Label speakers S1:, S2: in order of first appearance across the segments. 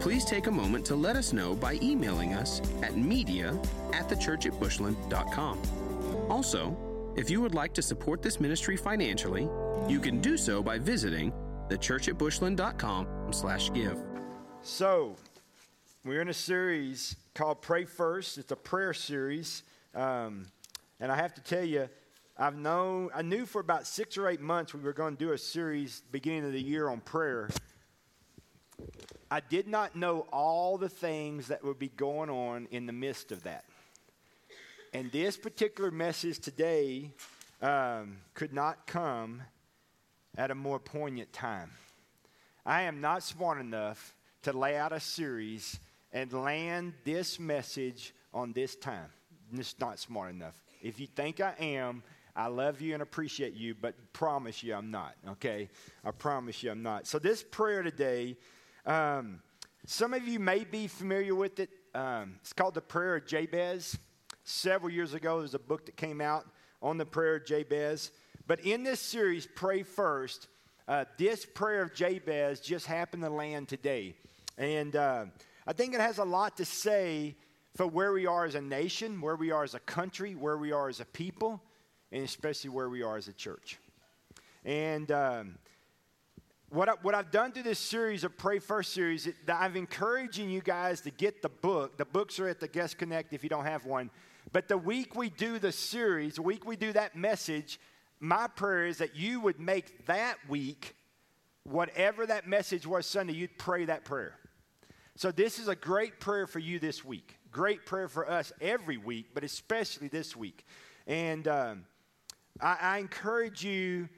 S1: Please take a moment to let us know by emailing us at media at thechurchatbushland.com. Also, if you would like to support this ministry financially, you can do so by visiting thechurchatbushland.com slash give.
S2: So, we're in a series called Pray First. It's a prayer series. Um, and I have to tell you, I've known, I knew for about six or eight months we were going to do a series beginning of the year on prayer. I did not know all the things that would be going on in the midst of that. And this particular message today um, could not come at a more poignant time. I am not smart enough to lay out a series and land this message on this time. It's not smart enough. If you think I am, I love you and appreciate you, but promise you I'm not, okay? I promise you I'm not. So, this prayer today, um, some of you may be familiar with it. Um, it's called the Prayer of Jabez. Several years ago, there's a book that came out on the prayer of Jabez. But in this series, Pray First, uh, this prayer of Jabez just happened to land today. And uh, I think it has a lot to say for where we are as a nation, where we are as a country, where we are as a people, and especially where we are as a church. And um, what, I, what I've done through this series of Pray First series, it, I'm encouraging you guys to get the book. The books are at the Guest Connect if you don't have one. But the week we do the series, the week we do that message, my prayer is that you would make that week, whatever that message was Sunday, you'd pray that prayer. So this is a great prayer for you this week. Great prayer for us every week, but especially this week. And um, I, I encourage you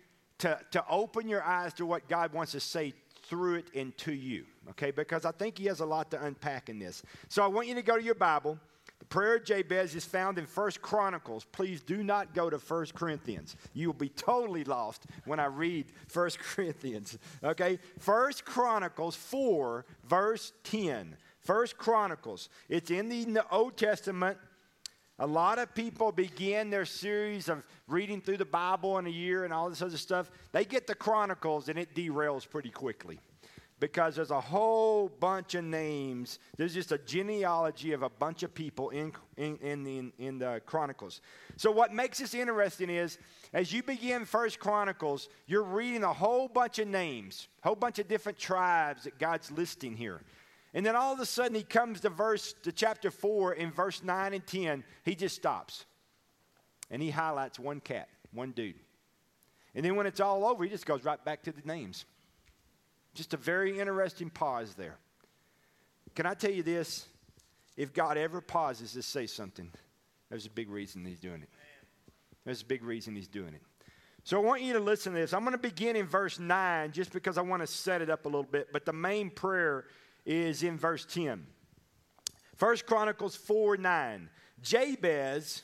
S2: to, to open your eyes to what God wants to say through it and to you, okay? Because I think He has a lot to unpack in this. So I want you to go to your Bible. The prayer of Jabez is found in First Chronicles. Please do not go to First Corinthians. You will be totally lost when I read First Corinthians. Okay? First Chronicles 4, verse 10. First Chronicles. It's in the Old Testament. A lot of people begin their series of reading through the Bible in a year and all this other stuff. They get the Chronicles and it derails pretty quickly because there's a whole bunch of names. There's just a genealogy of a bunch of people in, in, in, the, in the Chronicles. So, what makes this interesting is as you begin First Chronicles, you're reading a whole bunch of names, a whole bunch of different tribes that God's listing here. And then all of a sudden, he comes to verse to chapter 4 in verse 9 and 10. He just stops and he highlights one cat, one dude. And then when it's all over, he just goes right back to the names. Just a very interesting pause there. Can I tell you this? If God ever pauses to say something, there's a big reason he's doing it. There's a big reason he's doing it. So I want you to listen to this. I'm going to begin in verse 9 just because I want to set it up a little bit, but the main prayer is in verse 10. First Chronicles 4 9. Jabez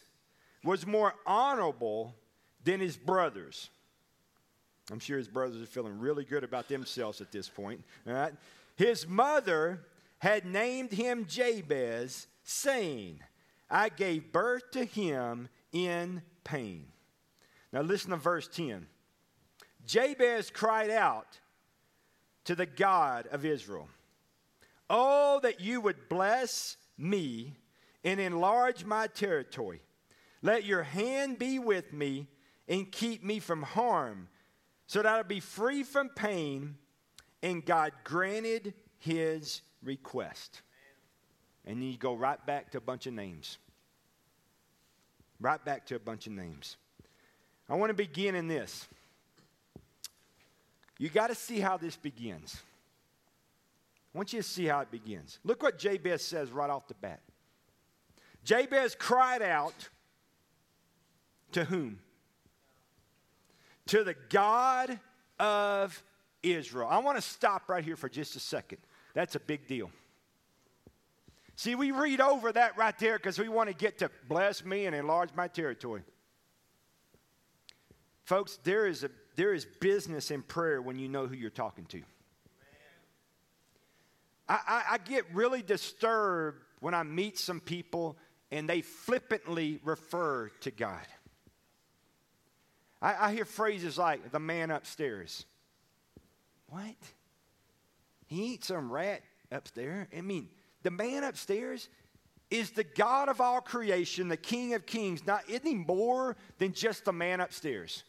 S2: was more honorable than his brothers. I'm sure his brothers are feeling really good about themselves at this point. All right? His mother had named him Jabez, saying, I gave birth to him in pain. Now listen to verse 10. Jabez cried out to the God of Israel, Oh, that you would bless me and enlarge my territory. Let your hand be with me and keep me from harm so that I'll be free from pain. And God granted his request. And then you go right back to a bunch of names. Right back to a bunch of names. I want to begin in this. You got to see how this begins. Want you to see how it begins. Look what Jabez says right off the bat. Jabez cried out to whom? to the God of Israel. I want to stop right here for just a second. That's a big deal. See, we read over that right there because we want to get to bless me and enlarge my territory. Folks, there is, a, there is business in prayer when you know who you're talking to. I, I, I get really disturbed when I meet some people and they flippantly refer to God. I, I hear phrases like the man upstairs. What? He ain't some rat upstairs. I mean, the man upstairs is the God of all creation, the King of kings. Not isn't he more than just the man upstairs?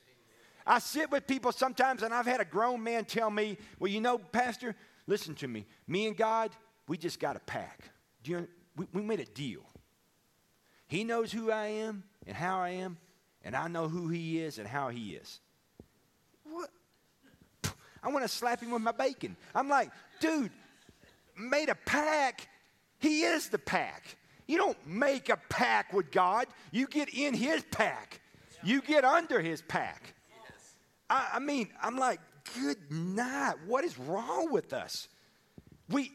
S2: I sit with people sometimes, and I've had a grown man tell me, "Well, you know, Pastor, listen to me. Me and God, we just got a pack. You, we, we made a deal. He knows who I am and how I am, and I know who He is and how He is. What? I want to slap him with my bacon. I'm like, dude, made a pack. He is the pack. You don't make a pack with God, you get in His pack, you get under His pack. I, I mean, I'm like, good night. What is wrong with us? We,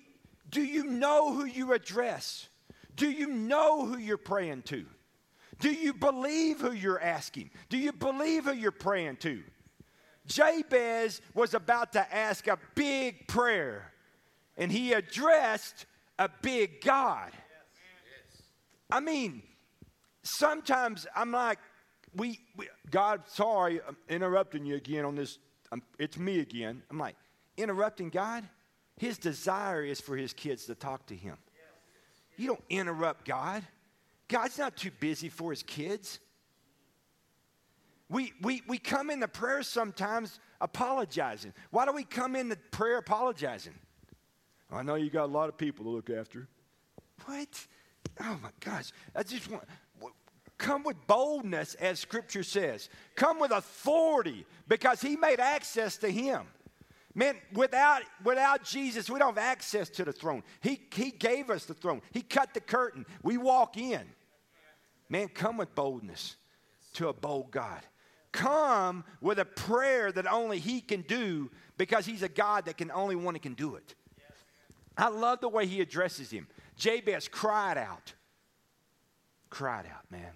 S2: do you know who you address? Do you know who you're praying to? Do you believe who you're asking? Do you believe who you're praying to? Jabez was about to ask a big prayer, and he addressed a big God. I mean, sometimes I'm like, we, we God, sorry, I'm interrupting you again on this. I'm, it's me again. I'm like, interrupting God? His desire is for his kids to talk to him. You don't interrupt God. God's not too busy for his kids. We, we, we come into prayer sometimes apologizing. Why do we come into prayer apologizing? I know you got a lot of people to look after. What? Oh my gosh. I just want come with boldness as scripture says. Come with authority because he made access to him. Man, without, without Jesus, we don't have access to the throne. He, he gave us the throne, He cut the curtain. We walk in. Man, come with boldness to a bold God. Come with a prayer that only He can do because He's a God that can only one that can do it. I love the way He addresses him. Jabez cried out. Cried out, man.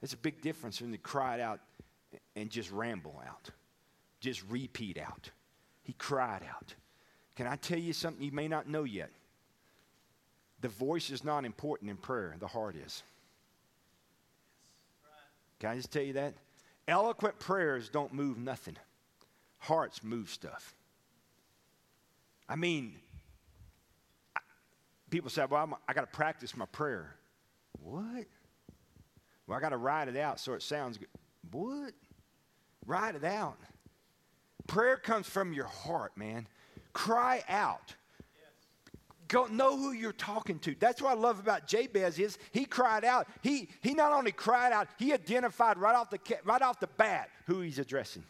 S2: There's a big difference when he cried out and just ramble out just repeat out. He cried out. Can I tell you something you may not know yet? The voice is not important in prayer, the heart is. Can I just tell you that? Eloquent prayers don't move nothing, hearts move stuff. I mean, people say, well, I'm, i got to practice my prayer. What? Well, I got to write it out so it sounds good. What? Write it out. Prayer comes from your heart, man. Cry out. Go know who you're talking to. That's what I love about Jabez is he cried out. He he not only cried out, he identified right off the right off the bat who he's addressing.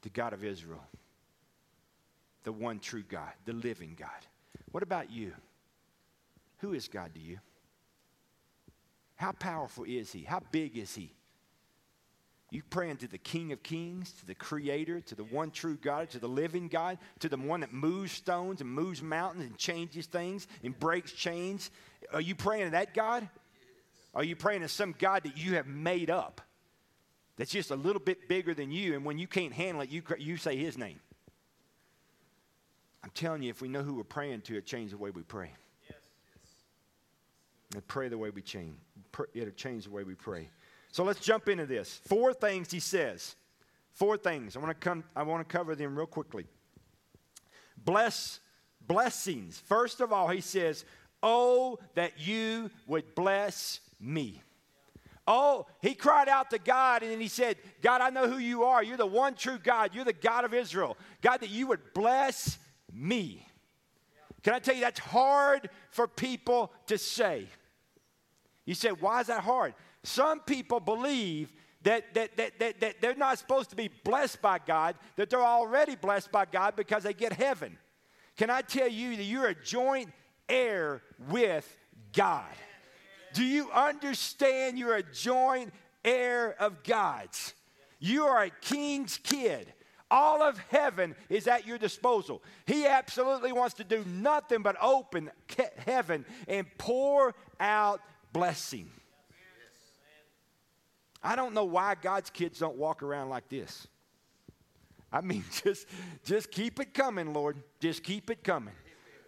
S2: The God of Israel. The one true God, the living God. What about you? Who is God to you? How powerful is he? How big is he? You praying to the King of Kings, to the Creator, to the one true God, to the living God, to the one that moves stones and moves mountains and changes things and breaks chains. Are you praying to that God? Are you praying to some God that you have made up that's just a little bit bigger than you, and when you can't handle it, you, you say His name? I'm telling you, if we know who we're praying to, it changes the way we pray. And pray the way we change. It'll change the way we pray. So let's jump into this. Four things he says. Four things. I want to come I want to cover them real quickly. Bless blessings. First of all, he says, "Oh that you would bless me." Oh, he cried out to God and then he said, God, I know who you are. You're the one true God. You're the God of Israel. God, that you would bless me. Can I tell you that's hard for people to say? You said, why is that hard? Some people believe that, that, that, that, that they're not supposed to be blessed by God, that they're already blessed by God because they get heaven. Can I tell you that you're a joint heir with God? Do you understand you're a joint heir of God's? You are a king's kid. All of heaven is at your disposal. He absolutely wants to do nothing but open heaven and pour out blessing. I don't know why God's kids don't walk around like this. I mean, just, just keep it coming, Lord. Just keep it coming.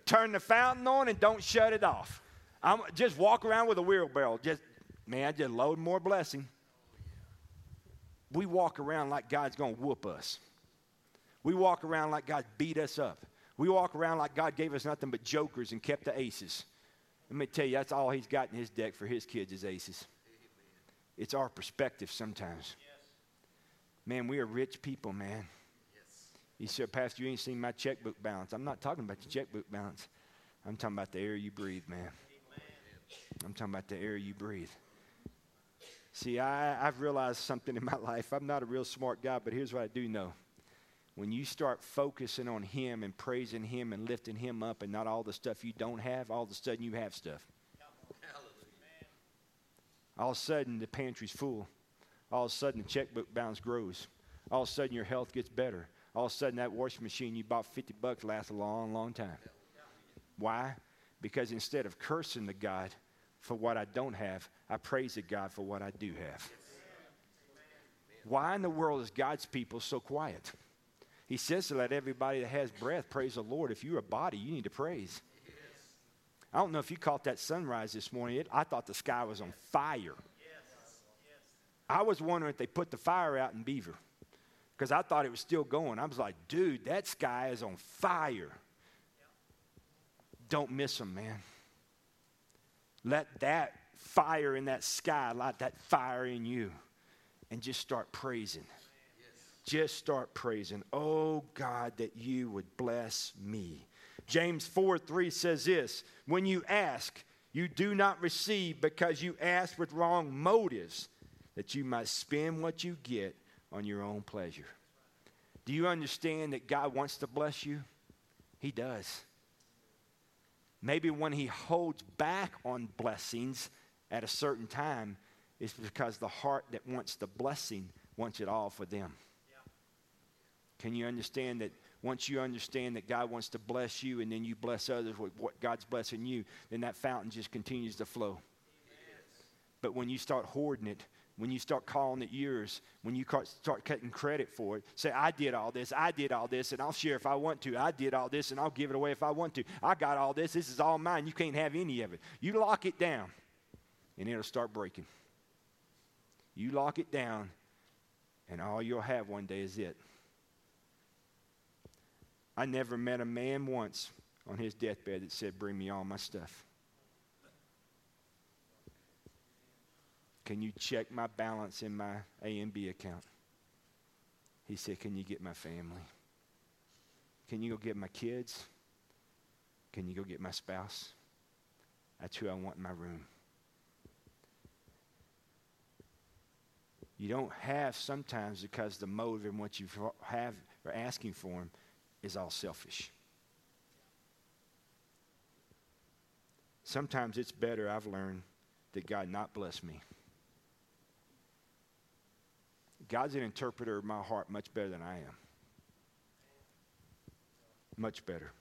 S2: Turn the fountain on and don't shut it off. I'm, just walk around with a wheelbarrow. Just, man, just load more blessing. We walk around like God's going to whoop us. We walk around like God beat us up. We walk around like God gave us nothing but jokers and kept the aces. Let me tell you, that's all He's got in His deck for His kids is aces. It's our perspective sometimes. Man, we are rich people, man. He said, Pastor, you ain't seen my checkbook balance. I'm not talking about your checkbook balance. I'm talking about the air you breathe, man. I'm talking about the air you breathe. See, I, I've realized something in my life. I'm not a real smart guy, but here's what I do know. When you start focusing on Him and praising Him and lifting Him up and not all the stuff you don't have, all of a sudden you have stuff. All of a sudden the pantry's full. All of a sudden the checkbook balance grows. All of a sudden your health gets better. All of a sudden that washing machine you bought 50 bucks lasts a long, long time. Why? Because instead of cursing the God for what I don't have, I praise the God for what I do have. Why in the world is God's people so quiet? He says to let everybody that has breath praise the Lord. If you're a body, you need to praise. I don't know if you caught that sunrise this morning. It, I thought the sky was on fire. I was wondering if they put the fire out in Beaver because I thought it was still going. I was like, dude, that sky is on fire. Don't miss them, man. Let that fire in that sky light that fire in you and just start praising. Just start praising. Oh God, that you would bless me. James 4 3 says this When you ask, you do not receive because you ask with wrong motives, that you might spend what you get on your own pleasure. Do you understand that God wants to bless you? He does. Maybe when He holds back on blessings at a certain time, it's because the heart that wants the blessing wants it all for them. Can you understand that once you understand that God wants to bless you and then you bless others with what God's blessing you, then that fountain just continues to flow. But when you start hoarding it, when you start calling it yours, when you start cutting credit for it, say, I did all this, I did all this, and I'll share if I want to. I did all this, and I'll give it away if I want to. I got all this, this is all mine. You can't have any of it. You lock it down, and it'll start breaking. You lock it down, and all you'll have one day is it. I never met a man once on his deathbed that said, Bring me all my stuff. Can you check my balance in my A and B account? He said, Can you get my family? Can you go get my kids? Can you go get my spouse? That's who I want in my room. You don't have sometimes because the motive and what you have or asking for them is all selfish. Sometimes it's better, I've learned, that God not bless me. God's an interpreter of my heart much better than I am. Much better.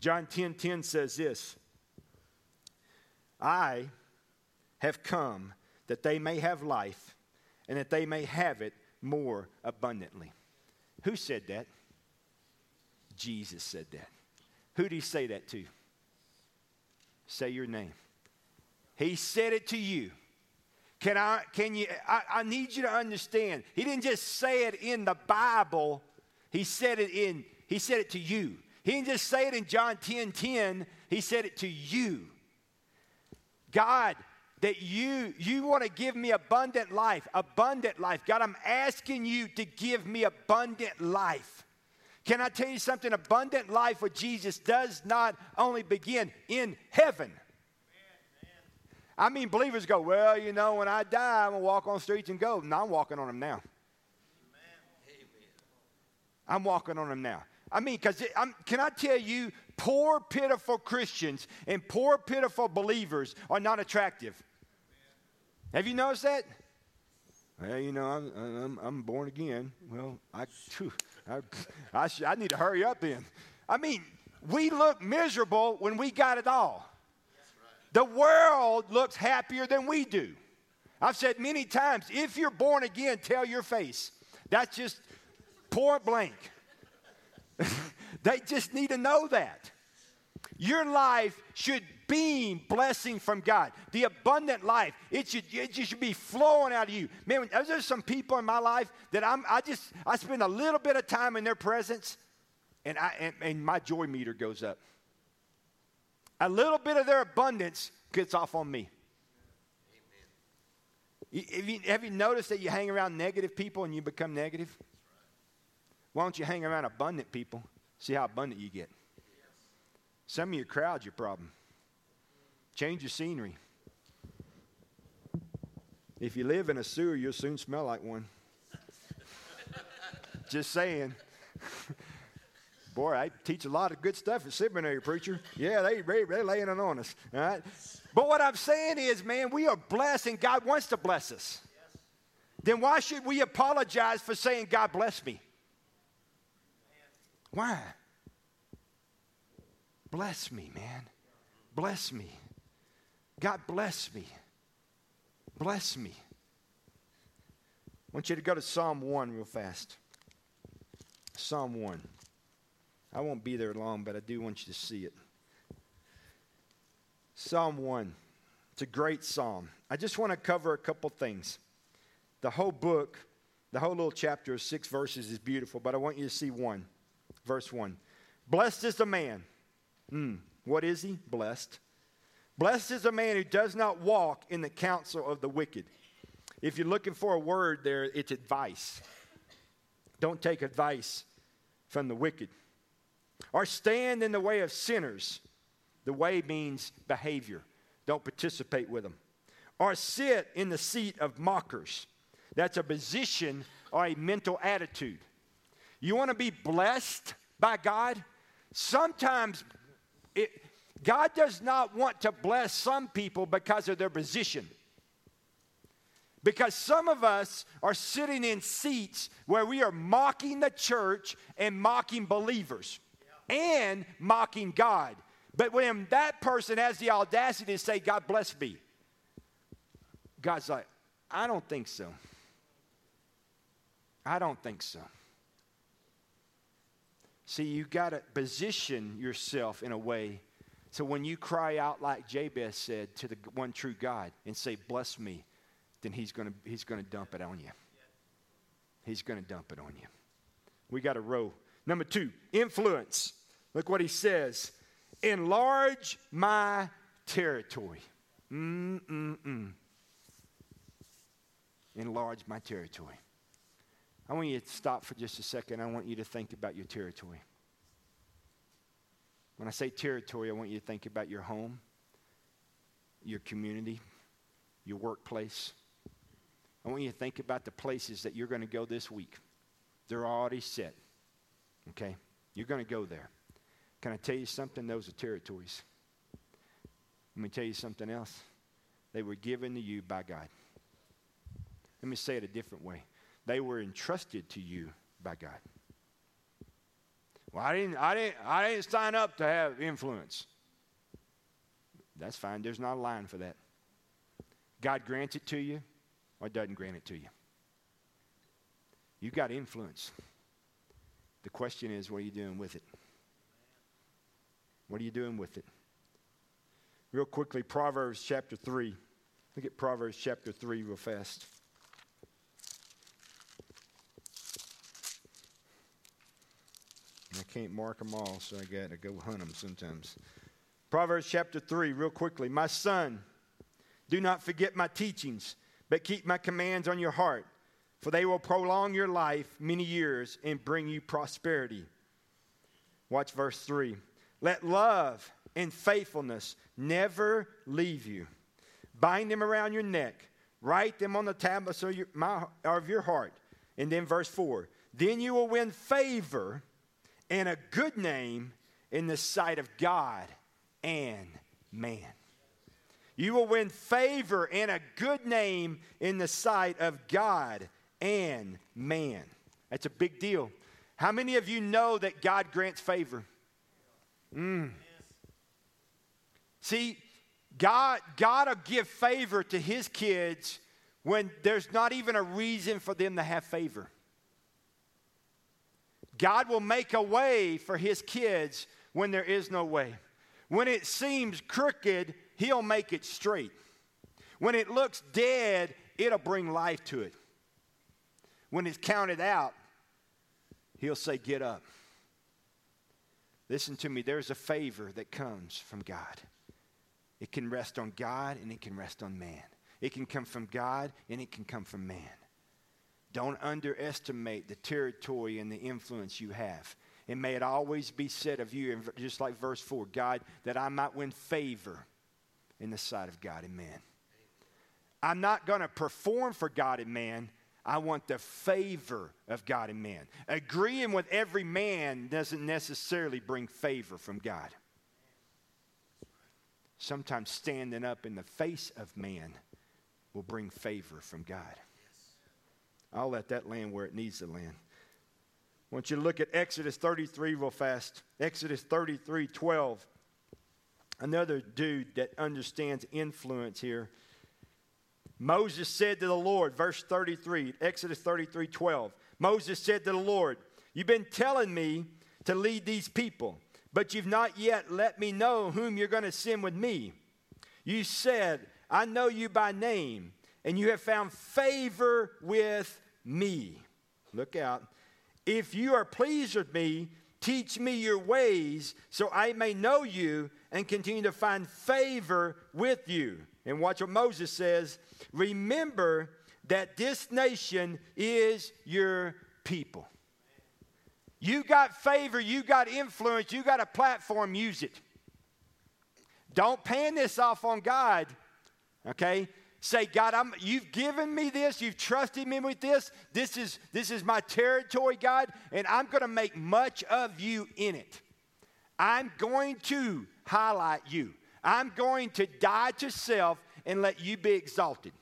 S2: John 10 10 says this I have come that they may have life and that they may have it more abundantly. Who said that? Jesus said that. Who did he say that to? Say your name. He said it to you. Can I, can you, I, I need you to understand. He didn't just say it in the Bible. He said it in, he said it to you. He didn't just say it in John 10 10. He said it to you. God, that you you want to give me abundant life abundant life god i'm asking you to give me abundant life can i tell you something abundant life with jesus does not only begin in heaven I mean, believers go, well, you know, when I die, I'm going to walk on streets and go. No, I'm walking on them now. I'm walking on them now. I mean, because can I tell you, poor, pitiful Christians and poor, pitiful believers are not attractive. Have you noticed that? Well, you know, I'm, I'm, I'm born again. Well, I, I, I, I need to hurry up then. I mean, we look miserable when we got it all. The world looks happier than we do. I've said many times if you're born again, tell your face. That's just point blank. they just need to know that. Your life should beam blessing from God. The abundant life, it should, it should be flowing out of you. Man, there's some people in my life that I'm, I just, I spend a little bit of time in their presence and, I, and, and my joy meter goes up. A little bit of their abundance gets off on me. Have you, have you noticed that you hang around negative people and you become negative? Why don't you hang around abundant people? See how abundant you get. Some of your crowd's your problem. Change your scenery. If you live in a sewer, you'll soon smell like one. Just saying. Boy, I teach a lot of good stuff at seminary, preacher. Yeah, they, they, they're laying it on us. All right? But what I'm saying is, man, we are blessed and God wants to bless us. Then why should we apologize for saying, God bless me? Why? Bless me, man. Bless me. God bless me. Bless me. I want you to go to Psalm 1 real fast. Psalm 1. I won't be there long, but I do want you to see it. Psalm 1. It's a great psalm. I just want to cover a couple things. The whole book, the whole little chapter of six verses is beautiful, but I want you to see one. Verse 1. Blessed is the man. Mm, what is he? Blessed. Blessed is a man who does not walk in the counsel of the wicked. If you're looking for a word there, it's advice. Don't take advice from the wicked. Or stand in the way of sinners. The way means behavior. Don't participate with them. Or sit in the seat of mockers. That's a position or a mental attitude. You want to be blessed by God? Sometimes it, God does not want to bless some people because of their position. Because some of us are sitting in seats where we are mocking the church and mocking believers and mocking God. But when that person has the audacity to say, God bless me, God's like, I don't think so. I don't think so. See, you got to position yourself in a way so when you cry out like Jabez said to the one true God and say, "Bless me," then He's going to He's to dump it on you. He's going to dump it on you. We got a row. Number two, influence. Look what he says enlarge my territory. Mm-mm-mm. Enlarge my territory. I want you to stop for just a second. I want you to think about your territory. When I say territory, I want you to think about your home, your community, your workplace. I want you to think about the places that you're going to go this week. They're already set. Okay? You're going to go there. Can I tell you something? Those are territories. Let me tell you something else. They were given to you by God. Let me say it a different way. They were entrusted to you by God. Well, I didn't, I didn't, I didn't sign up to have influence. That's fine. There's not a line for that. God grants it to you or doesn't grant it to you. You've got influence. The question is, what are you doing with it? What are you doing with it? Real quickly, Proverbs chapter 3. Look at Proverbs chapter 3 real fast. I can't mark them all, so I got to go hunt them sometimes. Proverbs chapter 3, real quickly. My son, do not forget my teachings, but keep my commands on your heart, for they will prolong your life many years and bring you prosperity. Watch verse 3. Let love and faithfulness never leave you. Bind them around your neck, write them on the tablets of your, my, of your heart. And then verse 4 Then you will win favor and a good name in the sight of God and man. You will win favor and a good name in the sight of God and man. That's a big deal. How many of you know that God grants favor? Mm. See, God, God will give favor to his kids when there's not even a reason for them to have favor. God will make a way for his kids when there is no way. When it seems crooked, he'll make it straight. When it looks dead, it'll bring life to it. When it's counted out, he'll say, Get up. Listen to me, there's a favor that comes from God. It can rest on God and it can rest on man. It can come from God and it can come from man. Don't underestimate the territory and the influence you have. And may it always be said of you, just like verse 4 God, that I might win favor in the sight of God and man. I'm not going to perform for God and man. I want the favor of God and man. Agreeing with every man doesn't necessarily bring favor from God. Sometimes standing up in the face of man will bring favor from God. I'll let that land where it needs to land. I want you to look at Exodus 33 real fast. Exodus 33 12. Another dude that understands influence here. Moses said to the Lord, verse 33, Exodus 33 12. Moses said to the Lord, You've been telling me to lead these people, but you've not yet let me know whom you're going to send with me. You said, I know you by name, and you have found favor with me. Look out. If you are pleased with me, teach me your ways so I may know you and continue to find favor with you. And watch what Moses says Remember that this nation is your people. You got favor, you got influence, you got a platform, use it. Don't pan this off on God, okay? Say, God, I'm, you've given me this, you've trusted me with this. This is, this is my territory, God, and I'm going to make much of you in it. I'm going to highlight you. I'm going to die to self and let you be exalted.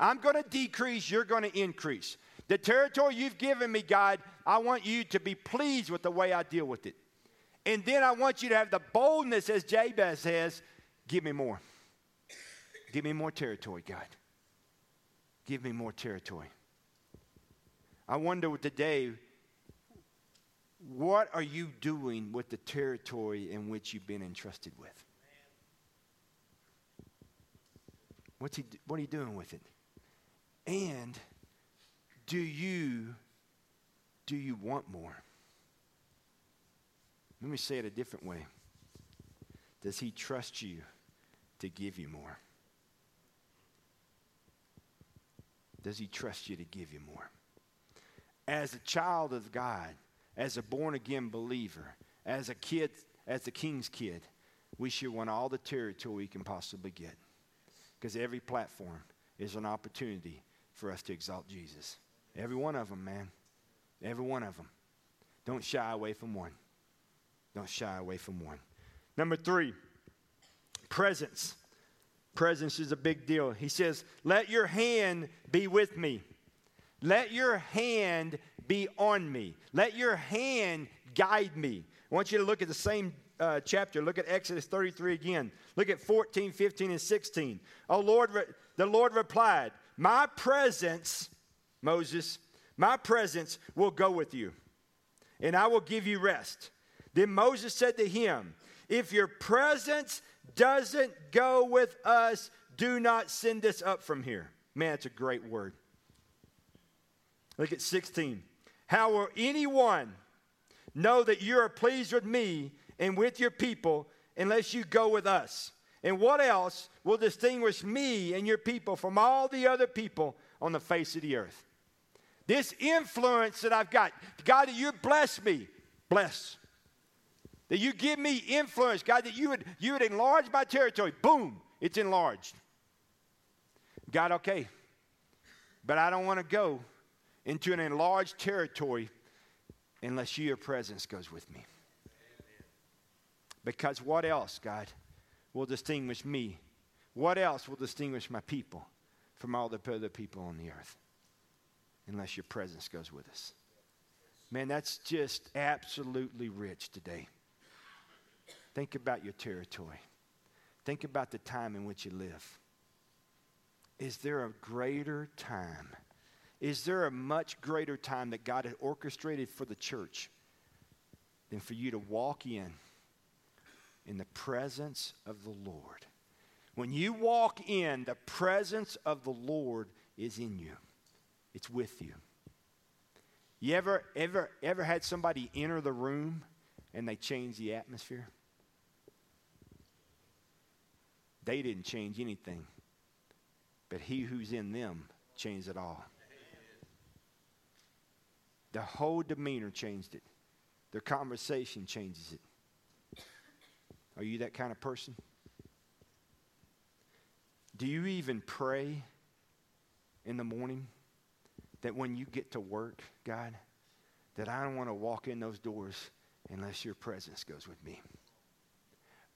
S2: I'm going to decrease, you're going to increase. The territory you've given me, God, I want you to be pleased with the way I deal with it. And then I want you to have the boldness, as Jabez says, give me more. Give me more territory, God. Give me more territory. I wonder today, what are you doing with the territory in which you've been entrusted with? What's he, what are you doing with it? And do you do you want more? Let me say it a different way. Does he trust you to give you more? Does he trust you to give you more? As a child of God, as a born again believer, as a kid, as a king's kid, we should want all the territory we can possibly get. Because every platform is an opportunity for us to exalt Jesus. Every one of them, man. Every one of them. Don't shy away from one. Don't shy away from one. Number three, presence. Presence is a big deal. He says, Let your hand be with me. Let your hand be on me. Let your hand guide me. I want you to look at the same uh, chapter. Look at Exodus 33 again. Look at 14, 15, and 16. Oh, Lord, re- the Lord replied, My presence, Moses, my presence will go with you, and I will give you rest. Then Moses said to him, If your presence doesn't go with us, do not send us up from here. Man, it's a great word. Look at 16. How will anyone know that you are pleased with me and with your people unless you go with us? And what else will distinguish me and your people from all the other people on the face of the earth? This influence that I've got, God, you bless me, bless. That you give me influence, God, that you would, you would enlarge my territory. Boom, it's enlarged. God, okay, but I don't want to go into an enlarged territory unless your presence goes with me. Because what else, God, will distinguish me? What else will distinguish my people from all the other people on the earth? Unless your presence goes with us. Man, that's just absolutely rich today. Think about your territory. Think about the time in which you live. Is there a greater time? Is there a much greater time that God had orchestrated for the church than for you to walk in in the presence of the Lord? When you walk in, the presence of the Lord is in you. It's with you. You ever ever ever had somebody enter the room and they change the atmosphere? They didn't change anything. But he who's in them changed it all. The whole demeanor changed it. Their conversation changes it. Are you that kind of person? Do you even pray in the morning that when you get to work, God, that I don't want to walk in those doors unless your presence goes with me?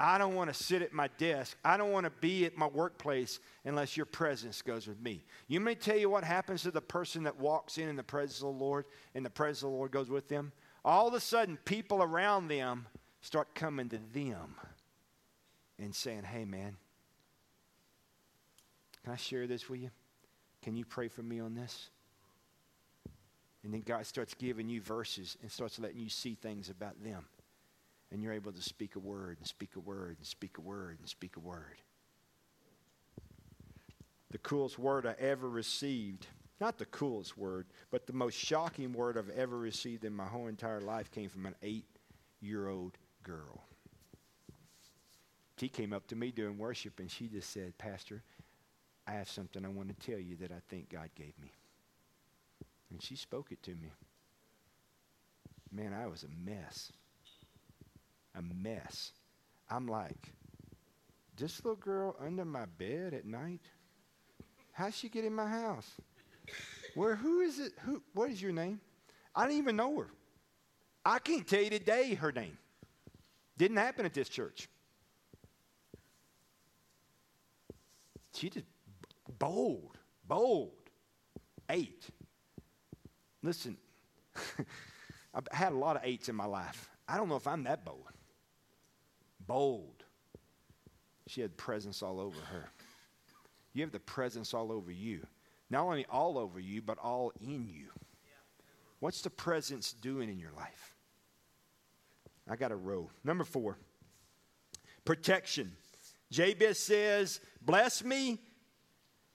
S2: I don't want to sit at my desk. I don't want to be at my workplace unless your presence goes with me. You may tell you what happens to the person that walks in in the presence of the Lord and the presence of the Lord goes with them. All of a sudden, people around them start coming to them and saying, Hey, man, can I share this with you? Can you pray for me on this? And then God starts giving you verses and starts letting you see things about them and you're able to speak a word and speak a word and speak a word and speak a word. The coolest word I ever received, not the coolest word, but the most shocking word I've ever received in my whole entire life came from an eight year old girl. She came up to me during worship and she just said, Pastor, I have something I want to tell you that I think God gave me. And she spoke it to me. Man, I was a mess a mess. I'm like, this little girl under my bed at night? How'd she get in my house? Where, who is it? Who, what is your name? I didn't even know her. I can't tell you today her name. Didn't happen at this church. She just bold, bold. Eight. Listen, I've had a lot of eights in my life. I don't know if I'm that bold bold. She had presence all over her. You have the presence all over you. Not only all over you, but all in you. What's the presence doing in your life? I got a row. Number four, protection. Jabez says, Bless me,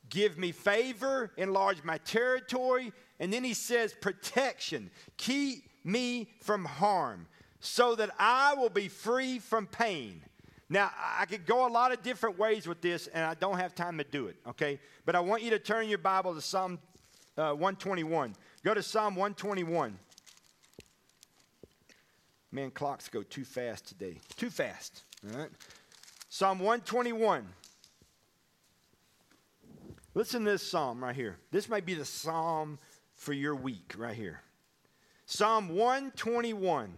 S2: give me favor, enlarge my territory. And then he says, Protection. Keep me from harm so that I will be free from pain. Now, I could go a lot of different ways with this, and I don't have time to do it, okay? But I want you to turn your Bible to Psalm uh, 121. Go to Psalm 121. Man, clocks go too fast today. Too fast, all right? Psalm 121. Listen to this psalm right here. This might be the psalm for your week right here. Psalm 121.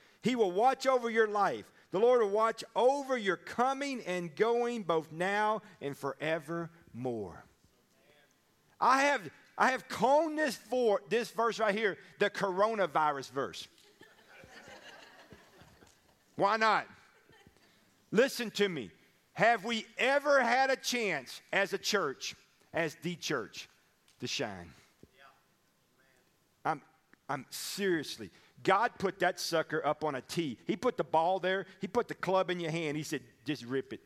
S2: He will watch over your life. The Lord will watch over your coming and going both now and forevermore. I have I have called this for this verse right here the coronavirus verse. Why not? Listen to me. Have we ever had a chance as a church, as the church, to shine? I'm, I'm seriously. God put that sucker up on a tee. He put the ball there, He put the club in your hand. He said, just rip it.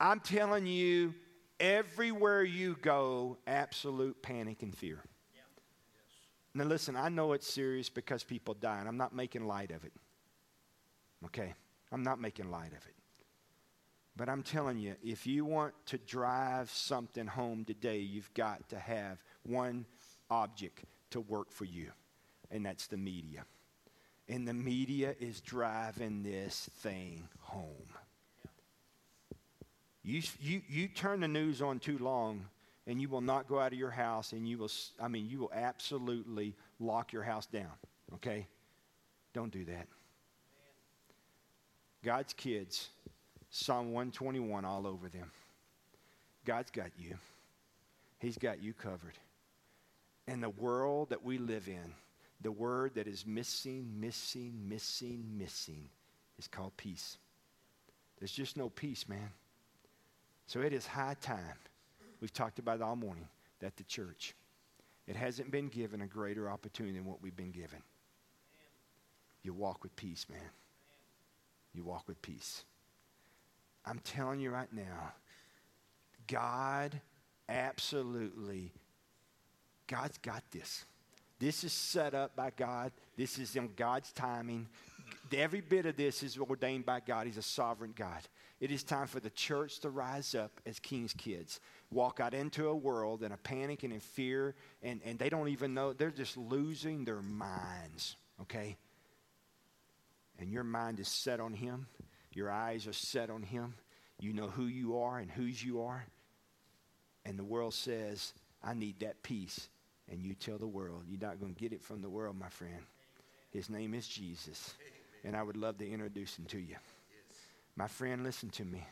S2: I'm telling you, everywhere you go, absolute panic and fear. Now, listen, I know it's serious because people die, and I'm not making light of it. Okay? I'm not making light of it. But I'm telling you, if you want to drive something home today, you've got to have one object to work for you and that's the media. And the media is driving this thing home. You, you, you turn the news on too long, and you will not go out of your house, and you will, I mean, you will absolutely lock your house down, okay? Don't do that. God's kids, Psalm 121 all over them. God's got you, He's got you covered. And the world that we live in, the word that is missing, missing, missing, missing is called peace. There's just no peace, man. So it is high time. We've talked about it all morning that the church, it hasn't been given a greater opportunity than what we've been given. You walk with peace, man. You walk with peace. I'm telling you right now, God absolutely, God's got this. This is set up by God. This is in God's timing. Every bit of this is ordained by God. He's a sovereign God. It is time for the church to rise up as king's kids, walk out into a world in a panic and in fear, and, and they don't even know. They're just losing their minds, okay? And your mind is set on Him, your eyes are set on Him. You know who you are and whose you are. And the world says, I need that peace. And you tell the world, you're not going to get it from the world, my friend. His name is Jesus. And I would love to introduce him to you. My friend, listen to me.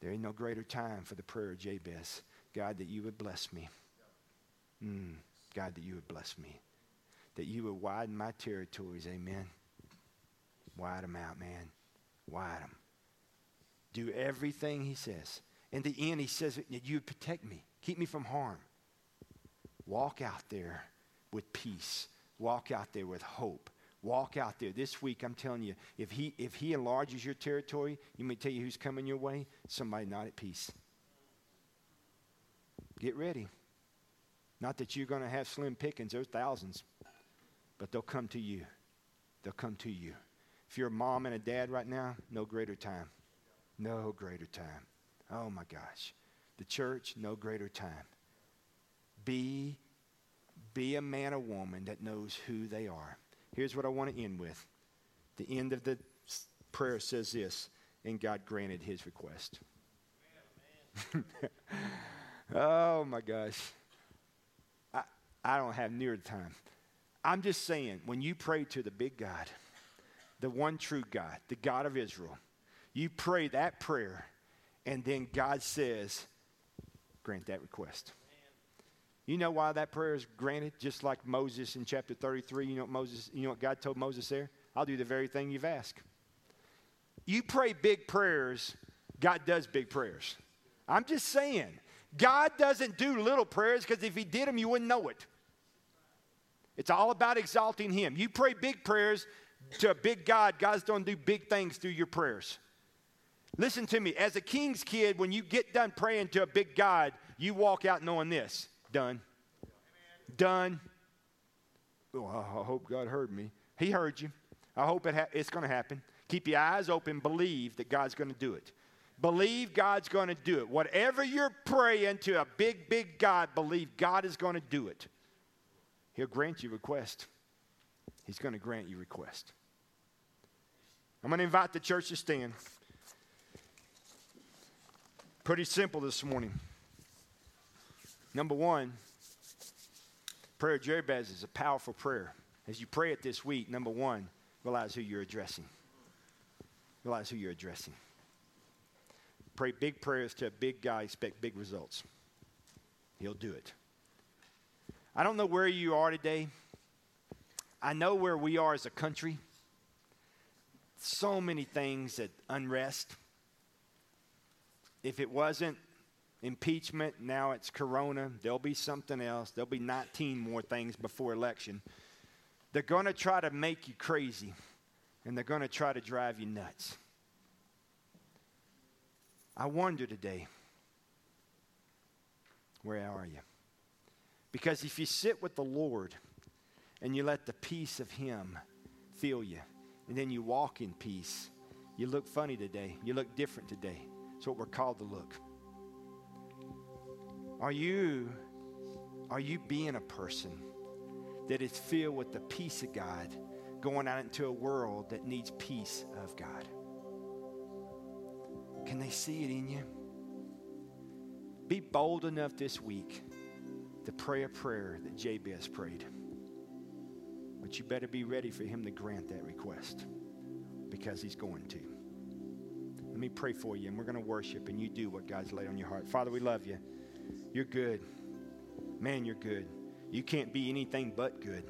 S2: There ain't no greater time for the prayer of Jabez. God, that you would bless me. Mm, God, that you would bless me. That you would widen my territories. Amen. Wide them out, man. Wide them. Do everything he says. In the end, he says that you would protect me, keep me from harm. Walk out there with peace. Walk out there with hope. Walk out there. This week, I'm telling you, if he, if he enlarges your territory, you may tell you who's coming your way? Somebody not at peace. Get ready. Not that you're going to have slim pickings, there's thousands, but they'll come to you. They'll come to you. If you're a mom and a dad right now, no greater time. No greater time. Oh my gosh. The church, no greater time. Be, be a man or woman that knows who they are. Here's what I want to end with. The end of the prayer says this, and God granted his request. oh my gosh. I, I don't have near the time. I'm just saying, when you pray to the big God, the one true God, the God of Israel, you pray that prayer, and then God says, grant that request. You know why that prayer is granted? Just like Moses in chapter 33. You know what Moses, you know what God told Moses there? I'll do the very thing you've asked. You pray big prayers, God does big prayers. I'm just saying, God doesn't do little prayers because if He did them, you wouldn't know it. It's all about exalting Him. You pray big prayers to a big God, God's going to do big things through your prayers. Listen to me. As a king's kid, when you get done praying to a big God, you walk out knowing this Done. Done. Oh, I hope God heard me. He heard you. I hope it ha- it's going to happen. Keep your eyes open. Believe that God's going to do it. Believe God's going to do it. Whatever you're praying to a big, big God, believe God is going to do it. He'll grant you request. He's going to grant you request. I'm going to invite the church to stand. Pretty simple this morning. Number one, prayer of Jabez is a powerful prayer. As you pray it this week, number one, realize who you're addressing. Realize who you're addressing. Pray big prayers to a big guy, expect big results. He'll do it. I don't know where you are today. I know where we are as a country. So many things that unrest. If it wasn't impeachment, now it's corona, there'll be something else. There'll be 19 more things before election. They're going to try to make you crazy, and they're going to try to drive you nuts. I wonder today, where are you? Because if you sit with the Lord and you let the peace of Him fill you, and then you walk in peace, you look funny today. You look different today. It's what we're called to look. Are you are you being a person that is filled with the peace of God going out into a world that needs peace of God. Can they see it in you? Be bold enough this week to pray a prayer that Jabez prayed. But you better be ready for him to grant that request because he's going to. Let me pray for you, and we're going to worship, and you do what God's laid on your heart. Father, we love you. You're good. Man, you're good. You can't be anything but good.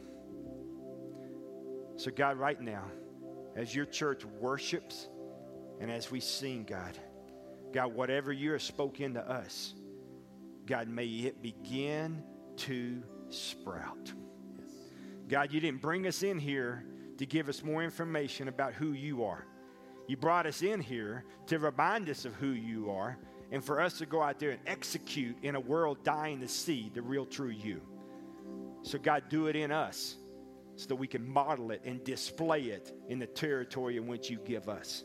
S2: So, God, right now, as your church worships and as we sing, God, God, whatever you have spoken to us, God, may it begin to sprout. God, you didn't bring us in here to give us more information about who you are. You brought us in here to remind us of who you are and for us to go out there and execute in a world dying to see the real true you. So, God, do it in us so that we can model it and display it in the territory in which you give us.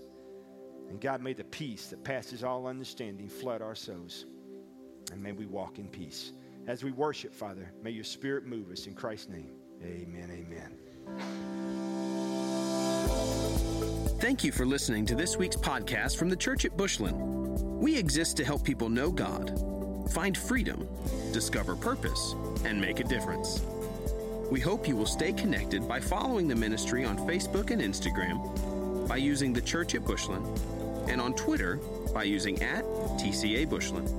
S2: And God, may the peace that passes all understanding flood our souls. And may we walk in peace. As we worship, Father, may your spirit move us in Christ's name. Amen. Amen.
S1: Thank you for listening to this week's podcast from the Church at Bushland. We exist to help people know God, find freedom, discover purpose, and make a difference. We hope you will stay connected by following the ministry on Facebook and Instagram, by using the Church at Bushland, and on Twitter by using at TCA Bushland.